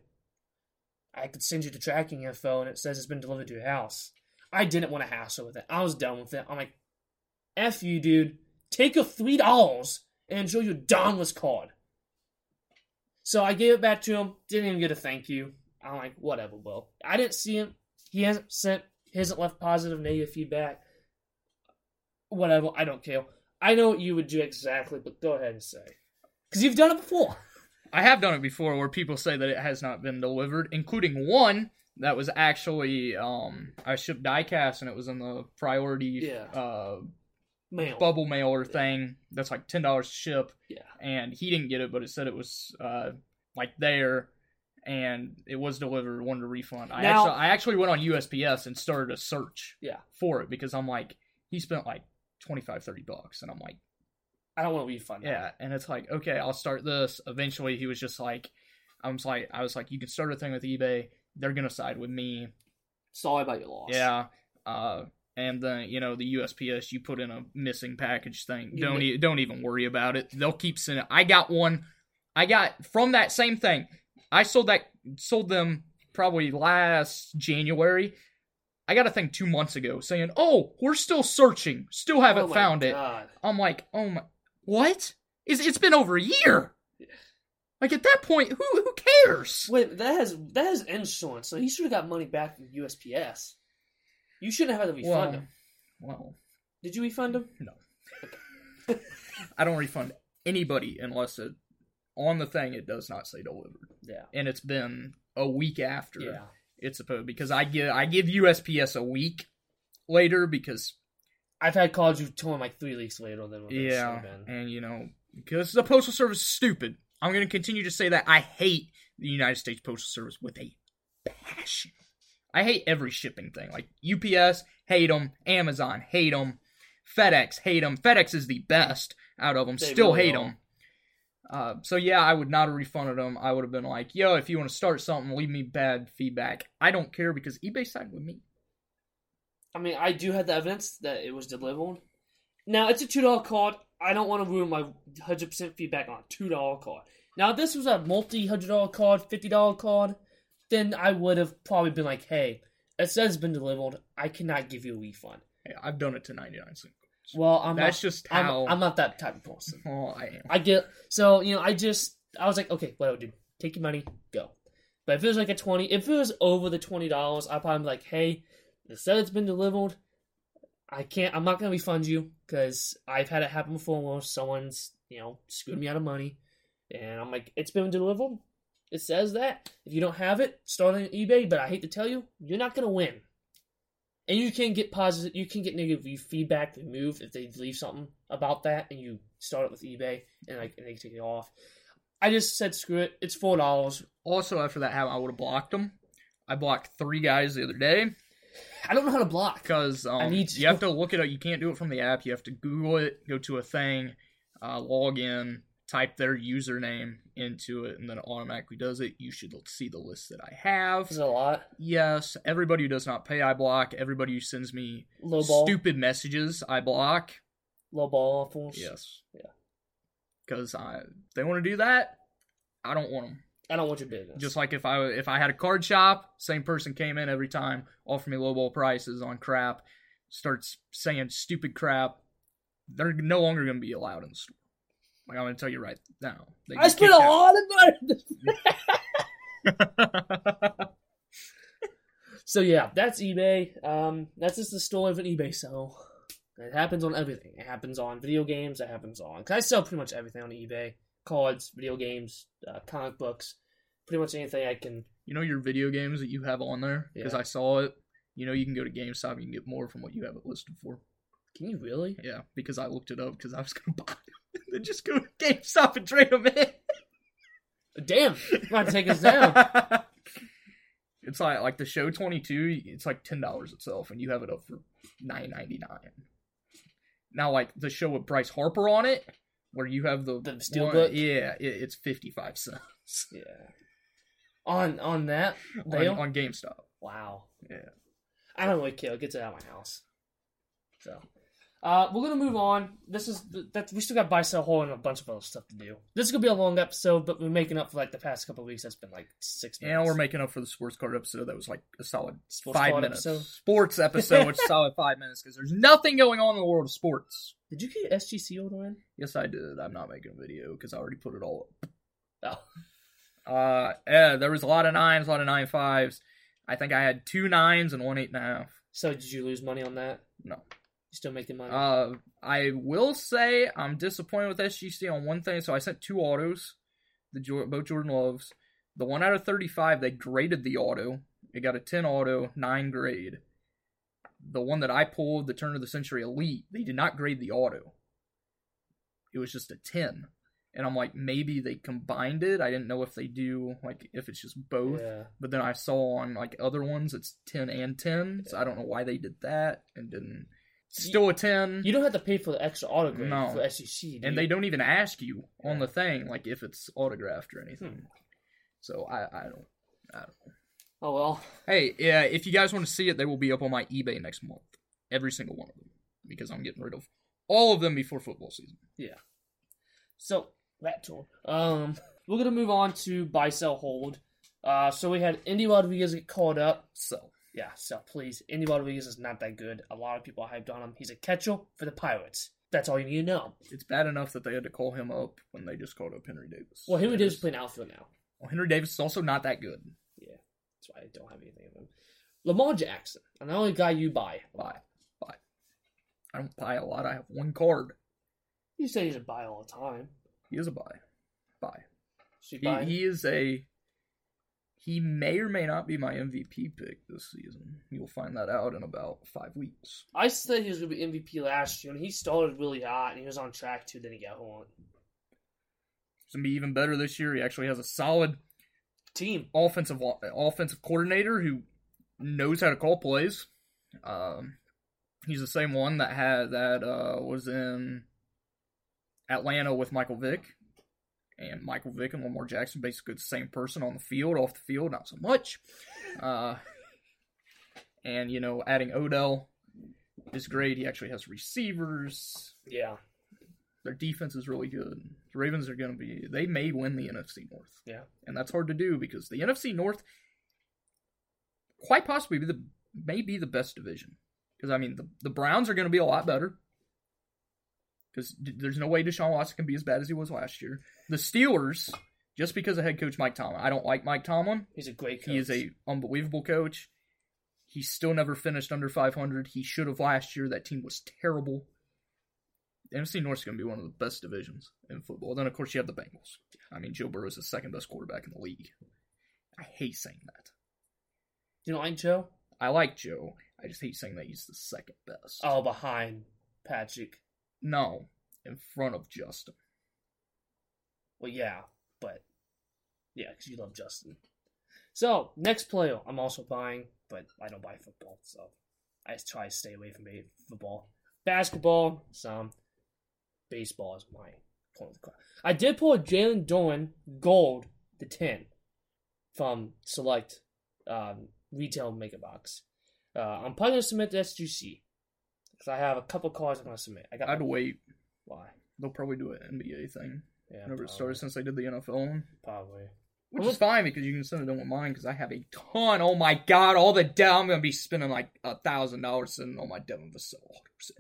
I could send you the tracking info and it says it's been delivered to your house. I didn't want to hassle with it. I was done with it. I'm like, F you, dude. Take your three dollars and enjoy your Dawnless card. So I gave it back to him. Didn't even get a thank you. I'm like, whatever, Will. I didn't see him. He hasn't sent, he hasn't left positive, negative feedback. Whatever. I don't care. I know what you would do exactly, but go ahead and say. Because you've done it before. I have done it before where people say that it has not been delivered, including one that was actually um I shipped diecast and it was in the priority Yeah. uh Mail. bubble mailer thing that's like ten dollars to ship Yeah. and he didn't get it but it said it was uh like there and it was delivered wanted a refund. I Now- actually I actually went on USPS and started a search Yeah. for it because I'm like he spent like 25 30 bucks and I'm like I don't want to refund. yeah, and it's like, okay, I'll start this. Eventually, he was just like, I was like, I was like, you can start a thing with eBay. They're gonna side with me. Sorry about your loss. Yeah. Uh, and then you know the USPS, you put in a missing package thing. You Don't e- don't even worry about it. They'll keep sending. I got one. I got from that same thing. I sold that sold them probably last January. I got a thing two months ago saying, "Oh, we're still searching, still haven't Oh found it." I'm like, oh my, what? Is it's been over a year? Like at that point, who who cares? Wait, that has that has insurance, so he should have got money back from USPS. You shouldn't have had to refund Well, them. well, Did you refund them? No. I don't refund anybody unless it on the thing it does not say delivered, Yeah. and it's been a week after Yeah. it's supposed because I give I give USPS a week later because I've had calls you told me like three weeks later than what yeah, been. and you know because the postal service is stupid. I'm going to continue to say that I hate the United States Postal Service with a passion. I hate every shipping thing. Like UPS, hate them. Amazon, hate them. FedEx, hate them. FedEx is the best out of them. They Still really hate them. Uh, so yeah, I would not have refunded them. I would have been like, "Yo, if you want to start something, leave me bad feedback. I don't care because eBay sided with me." I mean, I do have the evidence that it was delivered. Now it's a two dollar card. I don't want to ruin my hundred percent feedback on a two dollar card. Now, if this was a multi hundred dollar card, fifty dollar card, then I would have probably been like, "Hey, it says it's been delivered. I cannot give you a refund." Hey, I've done it to 99 cents. Well, I'm That's not, just I'm, how. I'm not that type of person. well, oh, I am. I get so you know I just I was like okay whatever dude take your money go, but if it was like a twenty if it was over the twenty dollars I'd probably be like hey it said it's been delivered I can't I'm not gonna refund you because I've had it happen before where someone's you know screwed me out of money and I'm like it's been delivered it says that if you don't have it start on eBay but I hate to tell you you're not gonna win. And you can get positive, you can get negative feedback removed if they leave something about that, and you start it with eBay, and like and they take it off. I just said screw it. It's four dollars. Also, after that happened, I would have blocked them. I blocked three guys the other day I don't know how to block. because um, need to. you have to look it up. You can't do it from the app. You have to Google it, go to a thing, uh, log in, type their username into it, and then it automatically does it. You should see the list that I have. Is it a lot? Yes, everybody who does not pay, I block. Everybody who sends me Low ball. stupid messages, I block. Low ball offers. Yes. Yeah. Because I, they want to do that, I don't want them. I don't want your business. Just like if I if I had a card shop, same person came in every time, offer me lowball prices on crap, starts saying stupid crap, they're no longer going to be allowed in the store. Like I'm going to tell you right now. I spent a kicked lot of money. so yeah, that's eBay. Um, that's just the story of an eBay sale. It happens on everything. It happens on video games. It happens on. Cause I sell pretty much everything on eBay: cards, video games, uh, comic books, pretty much anything I can. you know your video games that you have on there because Yeah. I saw it. You know you can go to GameStop, you can get more from what you have it listed for. Can you really? Yeah, because I looked it up because I was going to buy them. then just go to GameStop and trade them in. Damn, you might take us down. it's like like the show 22 it's like $10 itself and you have it up for 9.99 now like the show with bryce harper on it where you have the, The one- steelbook? yeah it, it's 55 cents Yeah. On on that, on, on gamestop Wow. Yeah. I don't really care. It gets it out of my house. So, uh, we're gonna move on. This is that we still got buy sell hold and a bunch of other stuff to do. This is gonna be a long episode, but we're making up for like the past couple of weeks. That's been like six minutes. and we're making up for the sports card episode that was like a solid Sports five minutes episode. sports episode which is solid five minutes because there's nothing going on in the world of sports Did you get SGC order in? yes i did i'm not making a video because i already put it all up Oh, Uh, yeah, there was a lot of nines, a lot of nine fives. I think I had two nines and one eight and a half. so did you lose money on that? No. Still making money? Uh, I will say I'm disappointed with SGC on one thing. So I sent two autos, the both Jordan Loves. The one out of 35, they graded the auto. It got a 10 auto, 9 grade. The one that I pulled, the Turn of the Century Elite, they did not grade the auto. It was just a 10. And I'm like, maybe they combined it. I didn't know if they do, like, if it's just both. yeah. But then I saw on like other ones it's ten and ten. So I don't know why they did that and didn't. Still a ten, You don't have to pay for the extra autograph No. for do and they don't even ask you on Yeah. the thing like if it's autographed or anything. Hmm. So I I don't I don't. Oh well. Hey, yeah, if you guys want to see it, they will be up on my eBay next month. Every single one of them because I'm getting rid of all of them before football season. Yeah. So that tour. Um, we're gonna move on to buy, sell, hold. Uh, so we had Endy Rodriguez get called up. So Yeah, so please, Rodriguez is not that good. A lot of people are hyped on him. He's a catcher for the Pirates. That's all you need to know. it's bad enough that they had to call him up when they just called up Henry Davis. Well, Henry Davis is is- playing outfield now. Well, Henry Davis is also not that good. Yeah, that's why I don't have anything of him. Lamar Jackson, I'm the only guy you buy. Buy. Buy. I don't buy a lot. I have one card. You say he's a buy all the time. He is a buy. Buy. So He, buy he is a. He may or may not be my MVP pick this season. You'll find that out in about five weeks. I said he was going to be MVP last year, and he started really hot, and he was on track too. Then he got hurt. He's gonna be even better this year. He actually has a solid Team. offensive offensive coordinator who knows how to call plays. Um, he's the same one that had that uh, was in Atlanta with Michael Vick, and Michael Vick and Lamar Jackson basically the same person on the field, off the field not so much. Uh, and you know, adding Odell is great. He actually has receivers. Yeah. Their defense is really good. The Ravens are going to be. They may win the NFC North. Yeah. and that's hard to do because the NFC North quite possibly be the may be the best division. Because I mean, the the Browns are going to be a lot better. Because there's no way Deshaun Watson can be as bad as he was last year. The Steelers, just because of head coach Mike Tomlin, I don't like Mike Tomlin. He's a great coach. He is a unbelievable coach. He still never finished under 500. He should have last year. That team was terrible. The NFC North is going to be one of the best divisions in football. Then, of course, you have the Bengals. I mean, Joe Burrow is the second best quarterback in the league. I hate saying that. You don't like Joe? I like Joe. I just hate saying that he's the second best. Oh, behind Patrick. No, in front of Justin. Well, yeah, but yeah, because you love Justin. So next player, I'm also buying, but I don't buy football, so I try to stay away from football. Basketball, some. Baseball is my point of the. I did pull a Jalen Dolan gold the ten from select um, retail mega box. Uh, I'm probably gonna submit to SGC because I have a couple cards I'm gonna submit. I got I'd wait. why? They'll probably do an NBA thing. Yeah, Whenever it probably, started since they did the NFL one. probably. Which Well, is fine because you can send it in with mine because I have a ton. Oh my god, all the down. I'm gonna be spending like a thousand dollars sitting all my Devin Vassell. 100%.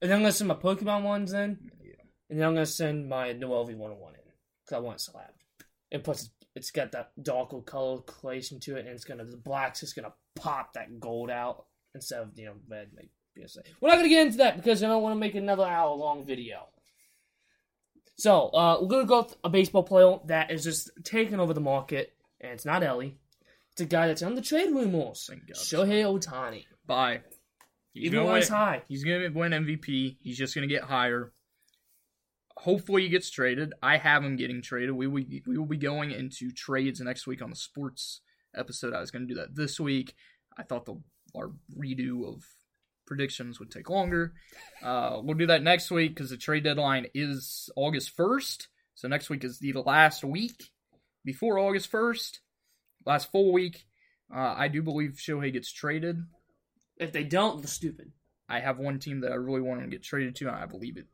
And then I'm gonna send my Pokemon ones in, Yeah. and then I'm gonna send my Noelvi 101 in because I want it slabbed. And plus, it's got that darker color collation to it, and it's gonna the black's just gonna pop that gold out instead of you know red like PSA. We're not gonna get into that because I don't want to make another hour long video. So uh, we're gonna go with a baseball player that is just taking over the market, and it's not Ellie. It's a guy that's on the trade rumors. Thank God. Shohei Ohtani. Bye. He's Even when it's win- high. He's gonna win MVP. He's just gonna get higher. Hopefully he gets traded. I have him getting traded. We will we will be going into trades next week on the sports episode. I was gonna do that this week. I thought the our redo of predictions would take longer. Uh, we'll do that next week because the trade deadline is August first. So next week is the last week before August first. Last full week. Uh, I do believe Shohei gets traded. If they don't, they're stupid. I have one team that I really want him to get traded to, and I believe it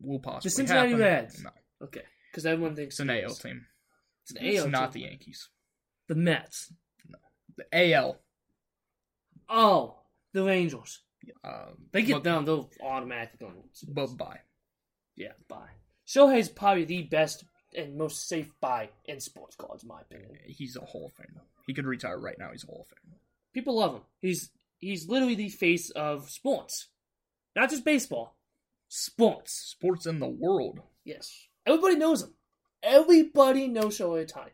will possibly Cincinnati happen. Reds. No, Okay, because everyone thinks it's an AL team. It's an It's AL not team. the Yankees. the Mets. No, The AL. Oh, the Angels. Um, They get but, them, they'll automatically go. But bye. Yeah, buy. Shohei's probably the best and most safe buy in sports cards, in my opinion. He's a Hall of Famer. He could retire right now. He's a Hall of Famer. People love him. He's he's literally the face of sports, not just baseball. Sports. Sports in the world. Yes, everybody knows him. Everybody knows Shohei Ohtani.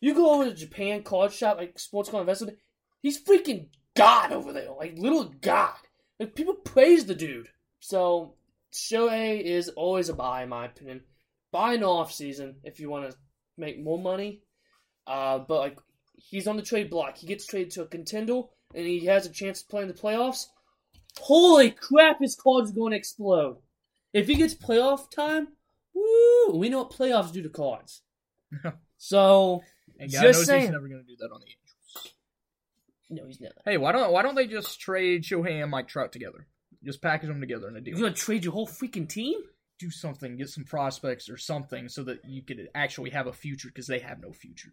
You go over to Japan card shop, like Sports Card Investment, he's freaking God over there, like little God. Like people praise the dude. So Shohei is always a buy, in my opinion. Buy in the off season if you want to make more money. Uh, but like he's on the trade block. He gets traded to a contender, and he has a chance to play in the playoffs. Holy crap! His cards are going to explode. If he gets playoff time, woo! We know what playoffs do to cards. so And Just knows saying. he's never going to do that on the. No, he's never. Hey, why don't why don't they just trade Shohei and Mike Trout together? Just package them together in a deal. You're gonna trade your whole freaking team? do something, get some prospects or something, so that you could actually have a future because they have no future.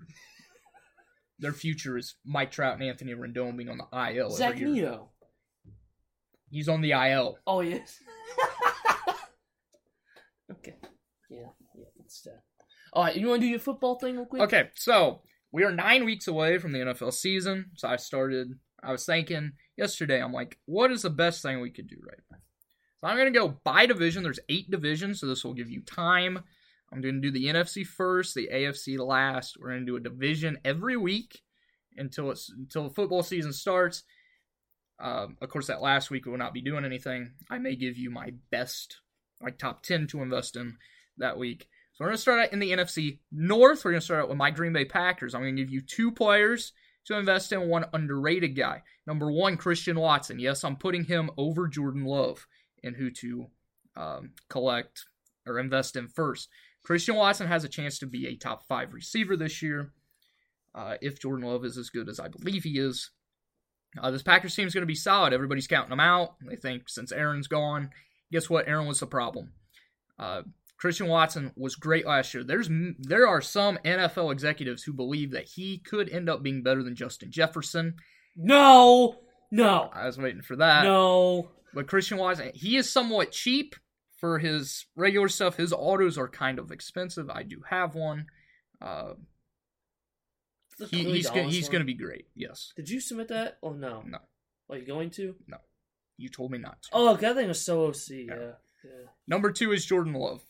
Their future is Mike Trout and Anthony Rendon being on the IL Zach every year. Neto. He's on the IL. Oh yes. okay. Yeah. Yeah. That's that. Uh, All right. You want to do your football thing real quick? Okay, so we are nine weeks away from the NFL season. So I started, I was thinking yesterday, I'm like, what is the best thing we could do right now? So I'm going to go by division. There's eight divisions, so this will give you time. I'm going to do the NFC first, the AFC last. We're going to do a division every week until it's until the football season starts. Um, of course, that last week we will not be doing anything. I may give you my best, like top 10 to invest in that week. So we're going to start out in the NFC North. We're going to start out with my Green Bay Packers. I'm going to give you two players to invest in, one underrated guy. Number one, Christian Watson. Yes, I'm putting him over Jordan Love in who to um, collect or invest in first. Christian Watson has a chance to be a top five receiver this year uh, if Jordan Love is as good as I believe he is. Uh, this Packers team is going to be solid. Everybody's counting them out. They think since Aaron's gone, guess what? Aaron was the problem. Uh, Christian Watson was great last year. There's there are some NFL executives who believe that he could end up being better than Justin Jefferson. No, no. I was waiting for that. No. But Christian Watson, he is somewhat cheap for his regular stuff. His autos are kind of expensive. I do have one. Uh, he, he's gonna, he's going to be great. Yes. Did you submit that Oh no? No. Are you going to? No. You told me not to. Oh, that thing was so OC. Yeah. yeah. yeah. Number two is Jordan Love.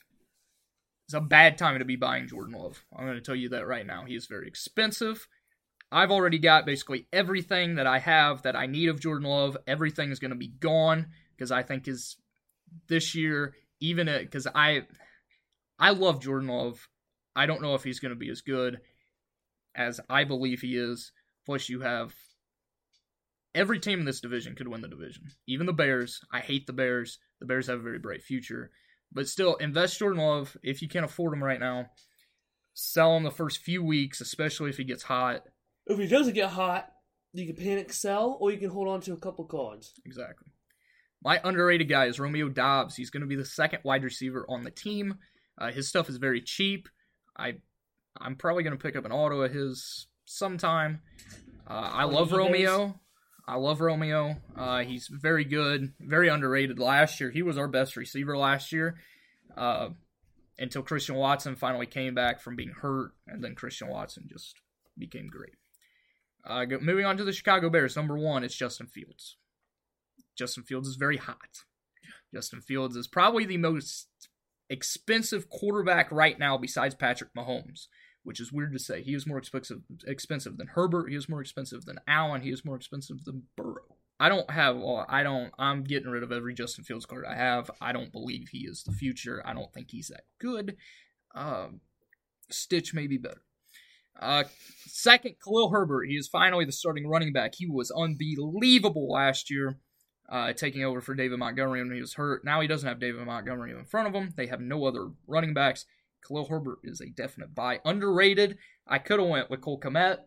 It's a bad time to be buying Jordan Love. I'm going to tell you that right now. He is very expensive. I've already got basically everything that I have that I need of Jordan Love. Everything is going to be gone because I think is this year, even it because I I love Jordan Love. I don't know if he's going to be as good as I believe he is. Plus, you have every team in this division could win the division. Even the Bears. I hate the Bears. The Bears have a very bright future. But still, invest Jordan Love if you can't afford him right now. Sell him the first few weeks, especially if he gets hot. If he doesn't get hot, you can panic sell or you can hold on to a couple cards. Exactly. My underrated guy is Romeo Doubs. He's going to be the second wide receiver on the team. Uh, his stuff is very cheap. I, I'm probably going to pick up an auto of his sometime. Uh, I love Romeo. I love Romeo. Uh, he's very good, very underrated. Last year, he was our best receiver last year. Uh, until Christian Watson finally came back from being hurt, and then Christian Watson just became great. Uh, moving on to the Chicago Bears, number one, it's Justin Fields. Justin Fields is very hot. Justin Fields is probably the most expensive quarterback right now besides Patrick Mahomes which is weird to say. He is more expensive expensive than Herbert. He is more expensive than Allen. He is more expensive than Burrow. I don't have. I don't. I'm getting rid of every Justin Fields card I have. I don't believe he is the future. I don't think he's that good. Um, Stitch may be better. Uh, second, Khalil Herbert. He is finally the starting running back. He was unbelievable last year, uh, taking over for David Montgomery when he was hurt. Now he doesn't have David Montgomery in front of him. They have no other running backs. Khalil Herbert is a definite buy. Underrated. I could have went with Cole Kmet.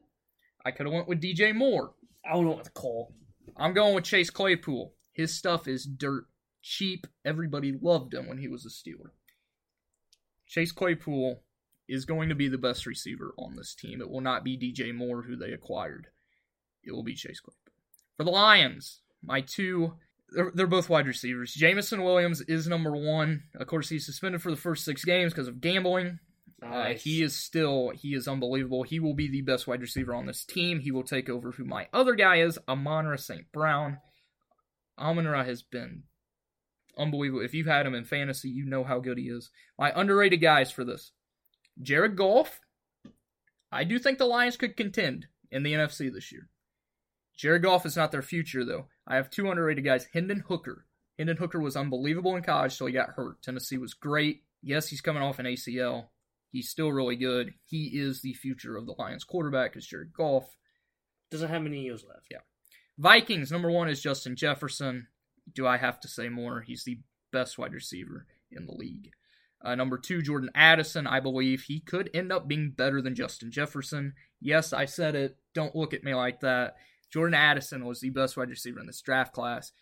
I could have went with DJ Moore. I would went with Cole. I'm going with Chase Claypool. His stuff is dirt cheap. Everybody loved him when he was a Steeler. Chase Claypool is going to be the best receiver on this team. It will not be DJ Moore, who they acquired. It will be Chase Claypool. For the Lions, my two they're, they're both wide receivers. Jameson Williams is number one. Of course, he's suspended for the first six games because of gambling. Nice. Uh, he is still he is unbelievable. He will be the best wide receiver on this team. He will take over who my other guy is, Amon-Ra St. Brown. Amon-Ra has been unbelievable. If you've had him in fantasy, you know how good he is. My underrated guys for this. Jared Goff. I do think the Lions could contend in the NFC this year. Jared Goff is not their future, though. I have two underrated guys. Hendon Hooker. Hendon Hooker was unbelievable in college so he got hurt. Tennessee was great. Yes, he's coming off an ACL. He's still really good. He is the future of the Lions quarterback because Jared Goff doesn't have many years left. Yeah. Vikings, number one is Justin Jefferson. Do I have to say more? He's the best wide receiver in the league. Uh, number two, Jordan Addison. I believe he could end up being better than Justin Jefferson. Yes, I said it. Don't look at me like that. Jordan Addison was the best wide receiver in this draft class.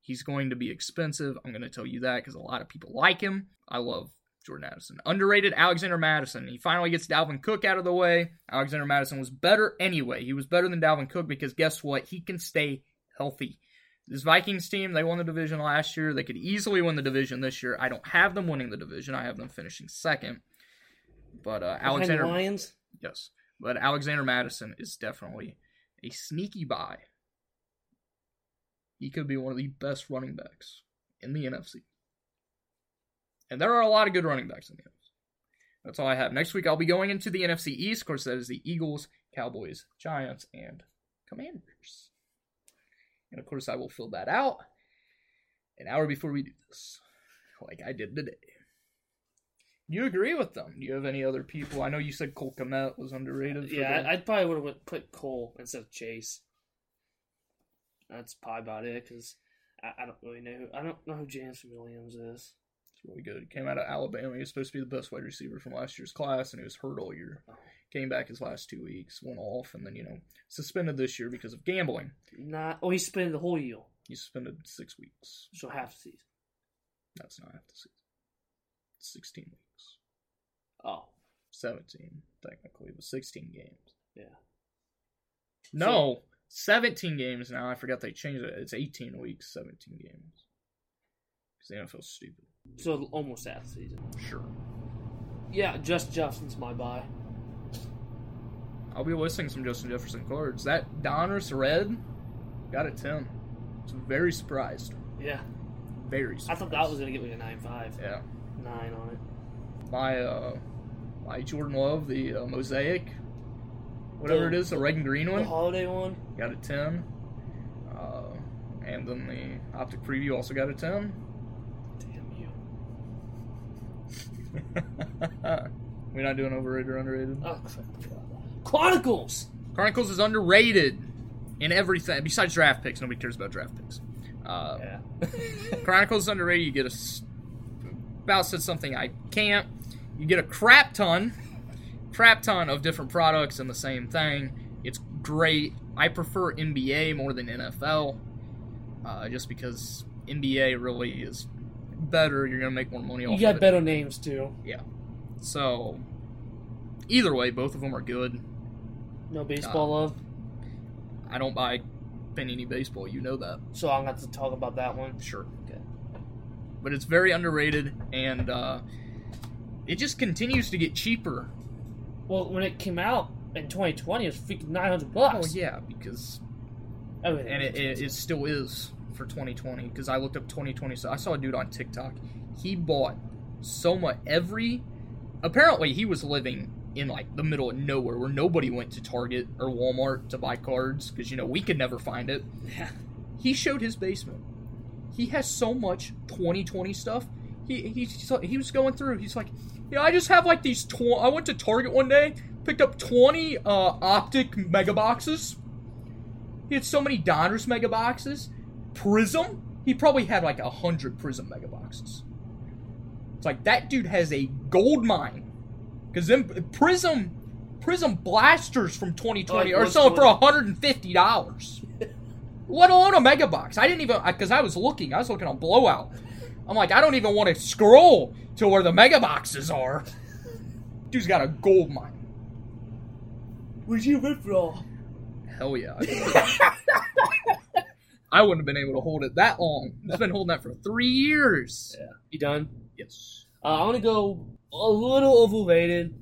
He's going to be expensive. I'm going to tell you that because a lot of people like him. I love Jordan Addison. Underrated Alexander Mattison. He finally gets Dalvin Cook out of the way. Alexander Mattison was better anyway. He was better than Dalvin Cook because guess what? He can stay healthy. This Vikings team, they won the division last year. They could easily win the division this year. I don't have them winning the division. I have them finishing second. But uh, Alexander Lions. Yes. But Alexander Mattison is definitely a sneaky buy. He could be one of the best running backs in the NFC. And there are a lot of good running backs in the NFC. That's all I have. Next week, I'll be going into the NFC East. Of course, that is the Eagles, Cowboys, Giants, and Commanders. And of course, I will fill that out an hour before we do this, like I did today. You agree with them? Do you have any other people? I know you said Cole Kmet was underrated. yeah, the... I'd probably would have put Cole instead of Chase. That's probably about it because I, I, don't really know. Who, I don't know who James Williams is. It's really good. He came out of Alabama. He was supposed to be the best wide receiver from last year's class, and he was hurt all year. Oh. Came back his last two weeks, went off, and then you know suspended this year because of gambling. Not. Oh, he suspended the whole year. He suspended six weeks. So half the season. That's not half the season. Sixteen weeks. Oh. Seventeen technically, but sixteen games. Yeah. No, so, seventeen games now. I forgot they changed it. It's eighteen weeks, seventeen games. Because the NFL's stupid. So almost half the season. Sure. Yeah, just Justin's my buy. I'll be listing some Justin Jefferson cards. That Donruss red got a 10. So very surprised. Yeah. Very surprised. I thought that was going to get me a 9 5. Yeah. 9 on it. My, uh, my Jordan Love, the uh, Mosaic, whatever the, it is, the red and green one. The holiday one. Got a 10. Uh, and then the Optic Preview also got a 10. Damn you. We're not doing overrated or underrated. Oh, Chronicles. Chronicles is underrated in everything besides draft picks. Nobody cares about draft picks. Uh, yeah. Chronicles underrated. You get a about said something I can't. You get a crap ton, crap ton of different products in the same thing. It's great. I prefer NBA more than NFL, uh, just because NBA really is better. You're gonna make more money. You got better names too. Yeah. So either way, both of them are good. No baseball uh, love. I don't buy Panini baseball. You know that. So I'm going to talk about that one. Sure. Okay. But it's very underrated, and uh, it just continues to get cheaper. Well, when it came out in 2020, it was freaking 900 bucks. Oh yeah, because oh, Everything and it, it, it still is for 2020. Because I looked up 2020, so I saw a dude on TikTok. He bought so much every. Apparently, he was living in like the middle of nowhere where nobody went to Target or Walmart to buy cards because you know we could never find it. Yeah. He showed his basement. He has so much 2020 stuff. He he he was going through. He's like, yeah, I just have like these. Tw- I went to Target one day, picked up 20 uh, optic mega boxes. He had so many Donruss mega boxes. Prism. He probably had like a hundred Prism mega boxes. It's like that dude has a gold mine because then Prism Prism blasters from 2020 oh, are selling for 150 dollars. Let alone a mega box. I didn't even because I was looking. I was looking on Blowout. I'm like, I don't even want to scroll to where the mega boxes are. Dude's got a gold mine. Where'd you rip from? Hell yeah. I wouldn't have been able to hold it that long. I've been holding that for three years. Yeah. You done? Yes. Uh, I want to go a little overrated,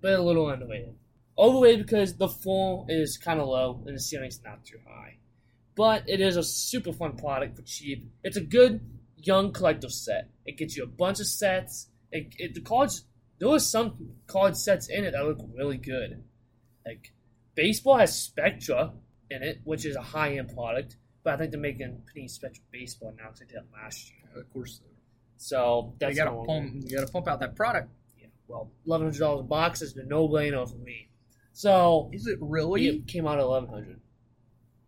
but a little underrated. Overrated because the floor is kind of low and the ceiling's not too high. But it is a super fun product for cheap. It's a good young collector set. It gets you a bunch of sets. It, it the cards there was some card sets in it that look really good. Like baseball has Spectra in it, which is a high end product. But I think they're making Panini Spectra baseball now because they did it last year. Of course, so that's you gotta pump. You gotta pump out that product. Yeah. Well, eleven hundred dollars a box is the no brainer for me. So is it really? It came out at eleven hundred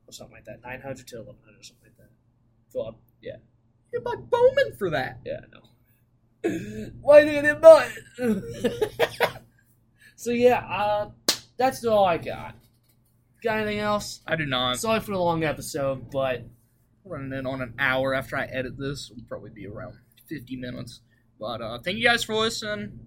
or something like that. Nine hundred to eleven hundred or something like that. So yeah. You buy Bowman for that. Yeah, know. Why didn't it buy it? so yeah, uh, that's all I got. Got anything else? I do not. Sorry for the long episode, but running in on an hour after I edit this. Will probably be around 50 minutes. But uh, thank you guys for listening.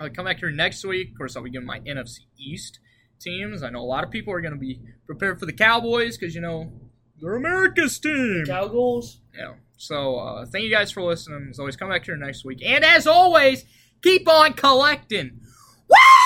I'll come back here next week. Of course, I'll be giving my NFC East teams. I know a lot of people are going to be prepared for the Cowboys because, you know, they're America's team. Cowgirls. Yeah. So uh, thank you guys for listening. As always, come back here next week. And as always, keep on collecting. Woo!